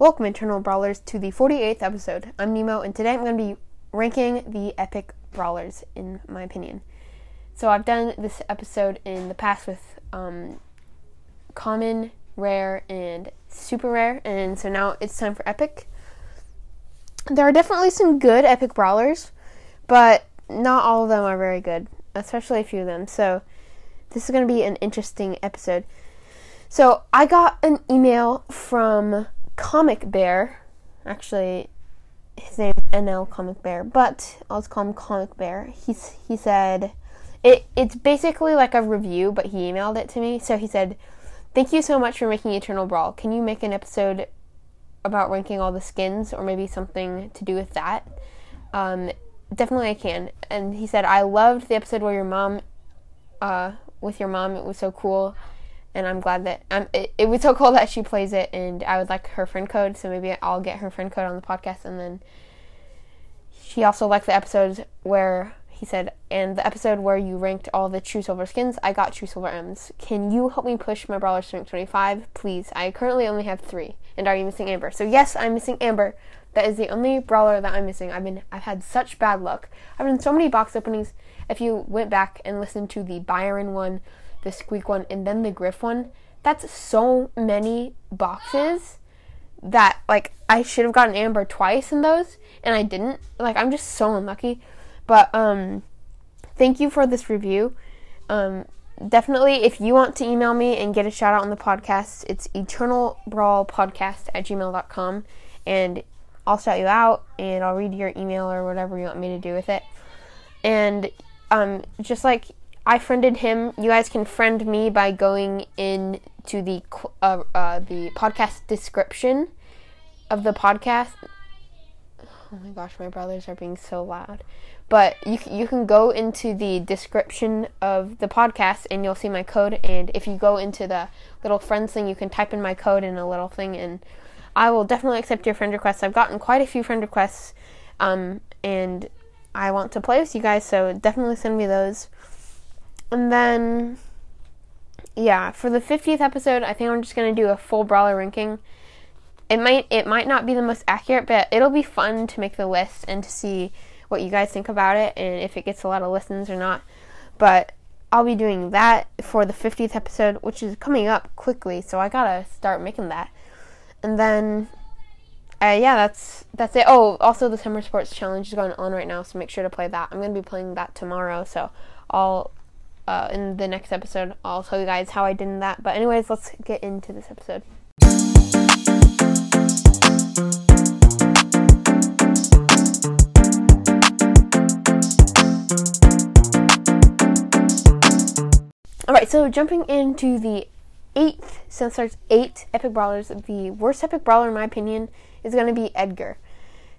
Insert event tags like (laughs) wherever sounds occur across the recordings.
Welcome, Eternal Brawlers, to the 48th episode. I'm Nemo, and today I'm going to be ranking the epic brawlers, in my opinion. So, I've done this episode in the past with um, common, rare, and super rare, and so now it's time for epic. There are definitely some good epic brawlers, but not all of them are very good, especially a few of them. So, this is going to be an interesting episode. So, I got an email from Comic Bear. Actually, his name is NL Comic Bear, but I'll just call him Comic Bear. He's he said it it's basically like a review, but he emailed it to me. So he said, "Thank you so much for making Eternal Brawl. Can you make an episode about ranking all the skins, or maybe something to do with that?" Um, definitely, I can. And he said, "I loved the episode where your mom, uh, with your mom. It was so cool." And I'm glad that um, it, it was so cool that she plays it, and I would like her friend code, so maybe I'll get her friend code on the podcast. And then she also liked the episodes where he said, and the episode where you ranked all the true silver skins, I got true silver M's. Can you help me push my brawlers to rank 25, please? I currently only have three, and are you missing Amber? So yes, I'm missing Amber. That is the only brawler that I'm missing. I've been I've had such bad luck. I've done so many box openings. If you went back and listened to the Byron one the squeak one, and then the griff one. That's so many boxes that like I should have gotten amber twice in those and I didn't. Like I'm just so unlucky. But um thank you for this review. Um definitely if you want to email me and get a shout out on the podcast, it's eternalbrawlpodcast at gmail.com and I'll shout you out and I'll read your email or whatever you want me to do with it. And um just like I friended him. You guys can friend me by going into the uh, uh, the podcast description of the podcast. Oh my gosh, my brothers are being so loud. But you you can go into the description of the podcast and you'll see my code. And if you go into the little friends thing, you can type in my code in a little thing, and I will definitely accept your friend requests. I've gotten quite a few friend requests, um, and I want to play with you guys, so definitely send me those. And then, yeah, for the 50th episode, I think I'm just gonna do a full brawler ranking. It might it might not be the most accurate, but it'll be fun to make the list and to see what you guys think about it and if it gets a lot of listens or not. But I'll be doing that for the 50th episode, which is coming up quickly, so I gotta start making that. And then, uh, yeah, that's that's it. Oh, also the Summer Sports Challenge is going on right now, so make sure to play that. I'm gonna be playing that tomorrow, so I'll uh, in the next episode. I'll tell you guys how I did that. But, anyways, let's get into this episode. Alright, so jumping into the eighth, since there's eight epic brawlers, the worst epic brawler, in my opinion, is going to be Edgar.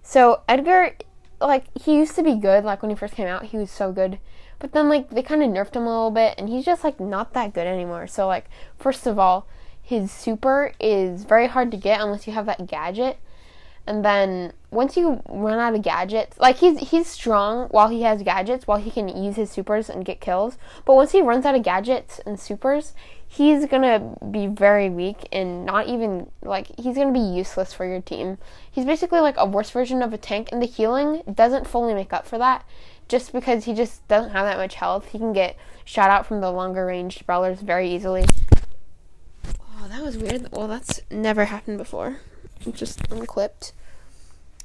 So, Edgar, like, he used to be good. Like, when he first came out, he was so good. But then like they kind of nerfed him a little bit, and he's just like not that good anymore. So like first of all, his super is very hard to get unless you have that gadget. And then once you run out of gadgets, like he's he's strong while he has gadgets, while he can use his supers and get kills. But once he runs out of gadgets and supers, he's gonna be very weak and not even like he's gonna be useless for your team. He's basically like a worse version of a tank, and the healing doesn't fully make up for that just because he just doesn't have that much health. He can get shot out from the longer range brawlers very easily. Oh, that was weird. Well, that's never happened before. Just unclipped.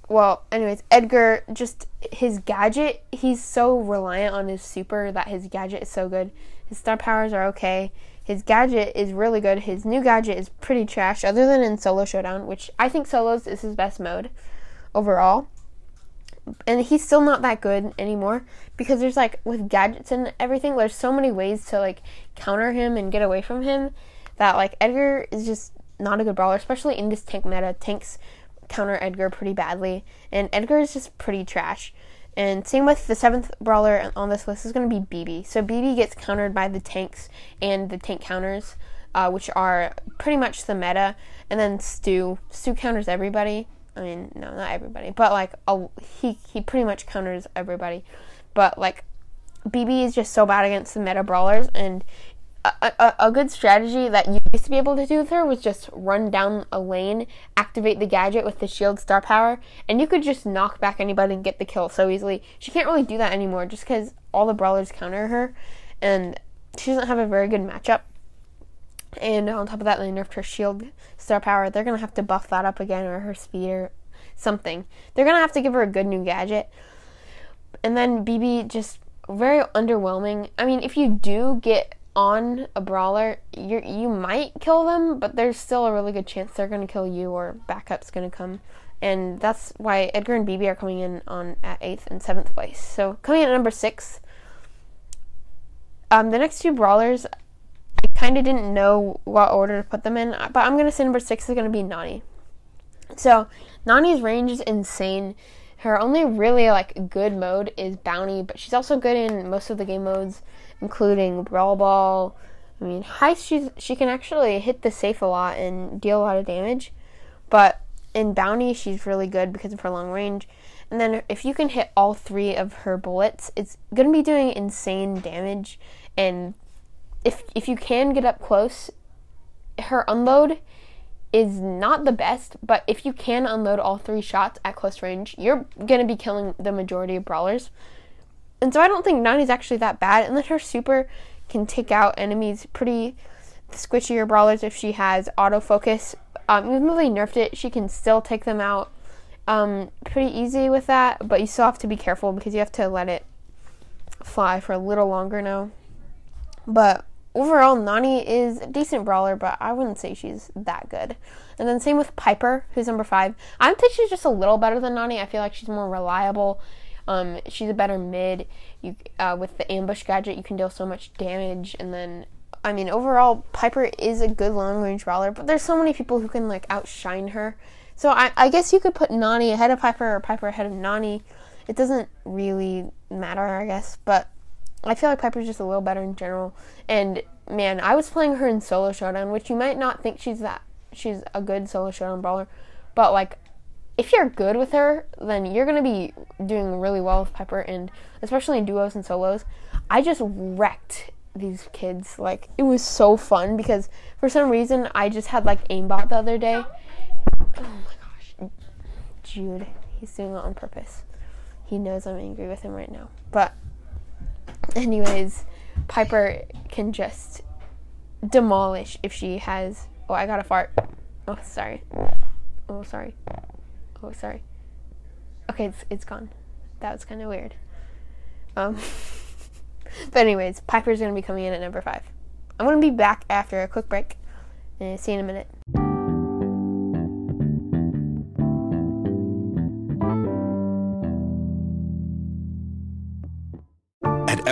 Well, anyways, Edgar, just his gadget, he's so reliant on his super that his gadget is so good. His star powers are okay. His gadget is really good. His new gadget is pretty trash, other than in Solo Showdown, which I think Solos is his best mode overall and he's still not that good anymore because there's like with gadgets and everything there's so many ways to like counter him and get away from him that like Edgar is just not a good brawler especially in this tank meta. Tanks counter Edgar pretty badly and Edgar is just pretty trash. And same with the seventh brawler on this list is going to be Bibi so Bibi gets countered by the tanks and the tank counters uh, which are pretty much the meta. And then Stu. Stu counters everybody I mean, no, not everybody, but like a, he he pretty much counters everybody. But like Bibi is just so bad against the meta brawlers, and a, a, a, good strategy that you used to be able to do with her was just run down a lane, activate the gadget with the shield star power, and you could just knock back anybody and get the kill so easily. She can't really do that anymore just because all the brawlers counter her, and she doesn't have a very good matchup. And on top of that, they nerfed her shield star power. They're gonna have to buff that up again, or her speed, or something. They're gonna have to give her a good new gadget. And then Bibi just very underwhelming. I mean, if you do get on a brawler, you you might kill them, but there's still a really good chance they're gonna kill you or backup's gonna come. And that's why Edgar and Bibi are coming in on at eighth and seventh place. So coming in at number six. Um, the next two brawlers, kind of didn't know what order to put them in, but I'm gonna say number six is gonna be Nani. So Nani's range is insane. Her only really like good mode is bounty, but she's also good in most of the game modes, including brawl ball. I mean, heist she's she can actually hit the safe a lot and deal a lot of damage, but in bounty she's really good because of her long range. And then if you can hit all three of her bullets, it's gonna be doing insane damage. And if if you can get up close, her unload is not the best, but if you can unload all three shots at close range, you're to be killing the majority of brawlers. And so I don't think Nani's actually that bad, and then her super can take out enemies pretty squishier brawlers if she has autofocus. Um, even though they nerfed it, she can still take them out um, pretty easy with that, but you still have to be careful because you have to let it fly for a little longer now. But overall, Nani is a decent brawler, but I wouldn't say she's that good. And then same with Piper, who's number five. I think she's just a little better than Nani. I feel like she's more reliable. Um, she's a better mid. You uh, with the ambush gadget, you can deal so much damage. And then, I mean, overall, Piper is a good long range brawler. But there's so many people who can like outshine her. So I, I guess you could put Nani ahead of Piper or Piper ahead of Nani. It doesn't really matter, I guess. But I feel like Piper's just a little better in general. And man, I was playing her in solo showdown, which you might not think she's that she's a good solo showdown brawler, but like if you're good with her, then you're gonna be doing really well with Piper, and especially in duos and solos. I just wrecked these kids. Like it was so fun because for some reason I just had like aimbot the other day. Oh my gosh, Jude, he's doing it on purpose. He knows I'm angry with him right now, but anyways, Piper can just demolish if she has. Oh, I got a fart. Oh, sorry. Oh, sorry. Oh, sorry. Okay, it's it's gone. That was kind of weird. Um. (laughs) but anyways, Piper's gonna be coming in at number five. I'm gonna be back after a quick break. And see you in a minute.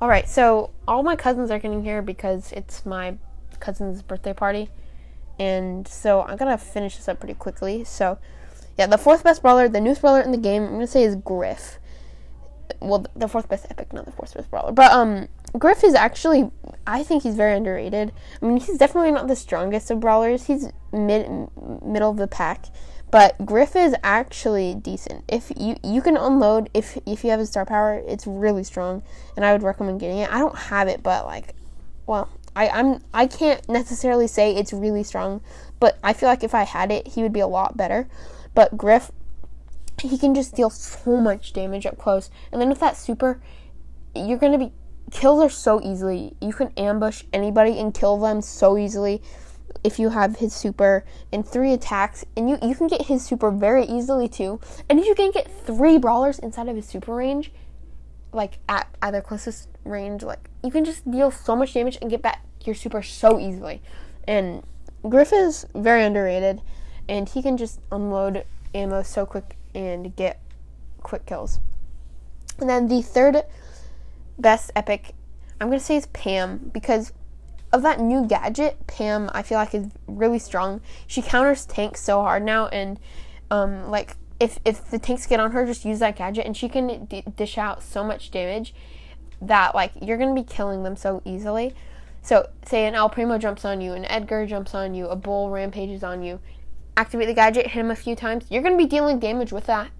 All right, so all my cousins are getting here because it's my cousin's birthday party, and so I'm gonna finish this up pretty quickly. So, yeah, the fourth best brawler, the newest brawler in the game, I'm gonna say is Griff. Well, the fourth best epic, not the fourth best brawler, but um, Griff is actually, I think he's very underrated. I mean, he's definitely not the strongest of brawlers. He's mid middle of the pack, but Griff is actually decent. If you you can unload if if you have his star power, it's really strong, and I would recommend getting it. I don't have it, but like, well, I I'm I can't necessarily say it's really strong, but I feel like if I had it, he would be a lot better. But Griff, he can just deal so much damage up close, and then with that super, you're gonna be kills are so easily. You can ambush anybody and kill them so easily if you have his super in three attacks, and you, you can get his super very easily too. And if you can get three brawlers inside of his super range, like at either closest range, like you can just deal so much damage and get back your super so easily. And Griff is very underrated, and he can just unload ammo so quick and get quick kills. And then the third best epic, I'm gonna say is Pam because of that new gadget. Pam, I feel like is really strong. She counters tanks so hard now, and um, like if if the tanks get on her, just use that gadget, and she can d- dish out so much damage that like you're gonna be killing them so easily. So say an El Primo jumps on you, an Edgar jumps on you, a Bull rampages on you. Activate the gadget, hit him a few times. You're gonna be dealing damage with that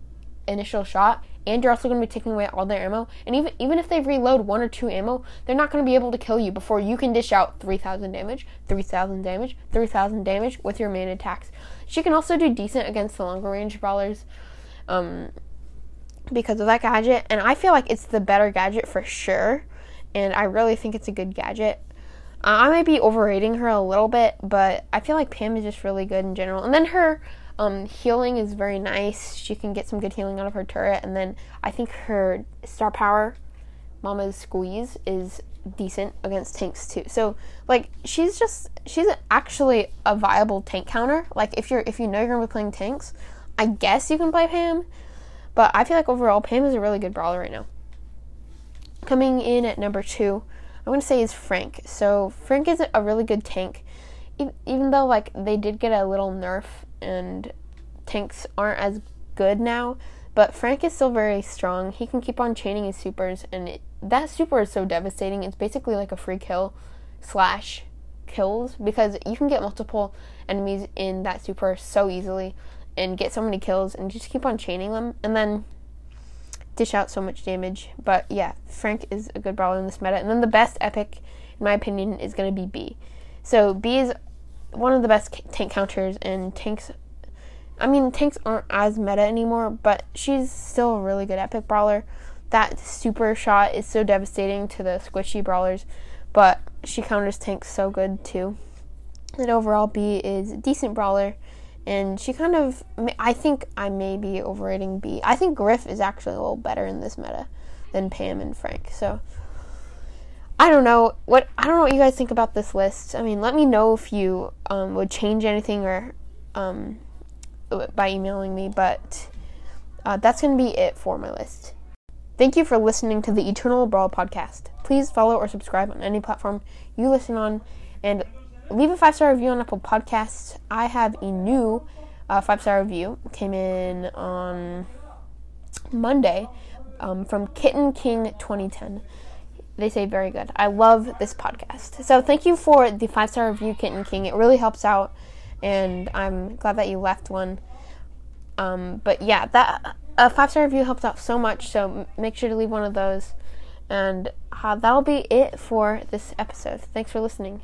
initial shot, and you're also going to be taking away all their ammo. And even even if they reload one or two ammo, they're not going to be able to kill you before you can dish out 3,000 damage, 3,000 damage, 3,000 damage with your main attacks. She can also do decent against the longer range brawlers, um, because of that gadget. And I feel like it's the better gadget for sure. And I really think it's a good gadget. Uh, I might be overrating her a little bit, but I feel like Pam is just really good in general. And then her um, healing is very nice. She can get some good healing out of her turret, and then I think her star power, Mama's Squeeze, is decent against tanks too. So like she's just she's actually a viable tank counter. Like if you're if you know you're gonna be playing tanks, I guess you can play Pam. But I feel like overall Pam is a really good brawler right now. Coming in at number two, I'm gonna say is Frank. So Frank is a really good tank, even though like they did get a little nerf and tanks aren't as good now. But Frank is still very strong. He can keep on chaining his supers, and it, that super is so devastating. It's basically like a free kill slash kills because you can get multiple enemies in that super so easily and get so many kills and just keep on chaining them and then dish out so much damage. But yeah, Frank is a good brawler in this meta. And then the best epic, in my opinion, is going to be Bea. So Bea is one of the best tank counters, and tanks. I mean, tanks aren't as meta anymore, but she's still a really good epic brawler. That super shot is so devastating to the squishy brawlers, but she counters tanks so good too. And overall, Bea is decent brawler, and she kind of. I think I may be overrating Bea. I think Griff is actually a little better in this meta than Pam and Frank. So I don't know what I don't know what you guys think about this list. I mean, let me know if you um, would change anything or um, by emailing me. But uh, that's going to be it for my list. Thank you for listening to the Eternal Brawl podcast. Please follow or subscribe on any platform you listen on, and leave a five star review on Apple Podcasts. I have a new uh, five star review came in on Monday um, from Kitten King 2010 they say very good. I love this podcast. So thank you for the five star review, Kitten King. It really helps out, and I'm glad that you left one. Um, but yeah, that a five star review helps out so much. So make sure to leave one of those, and uh, that'll be it for this episode. Thanks for listening.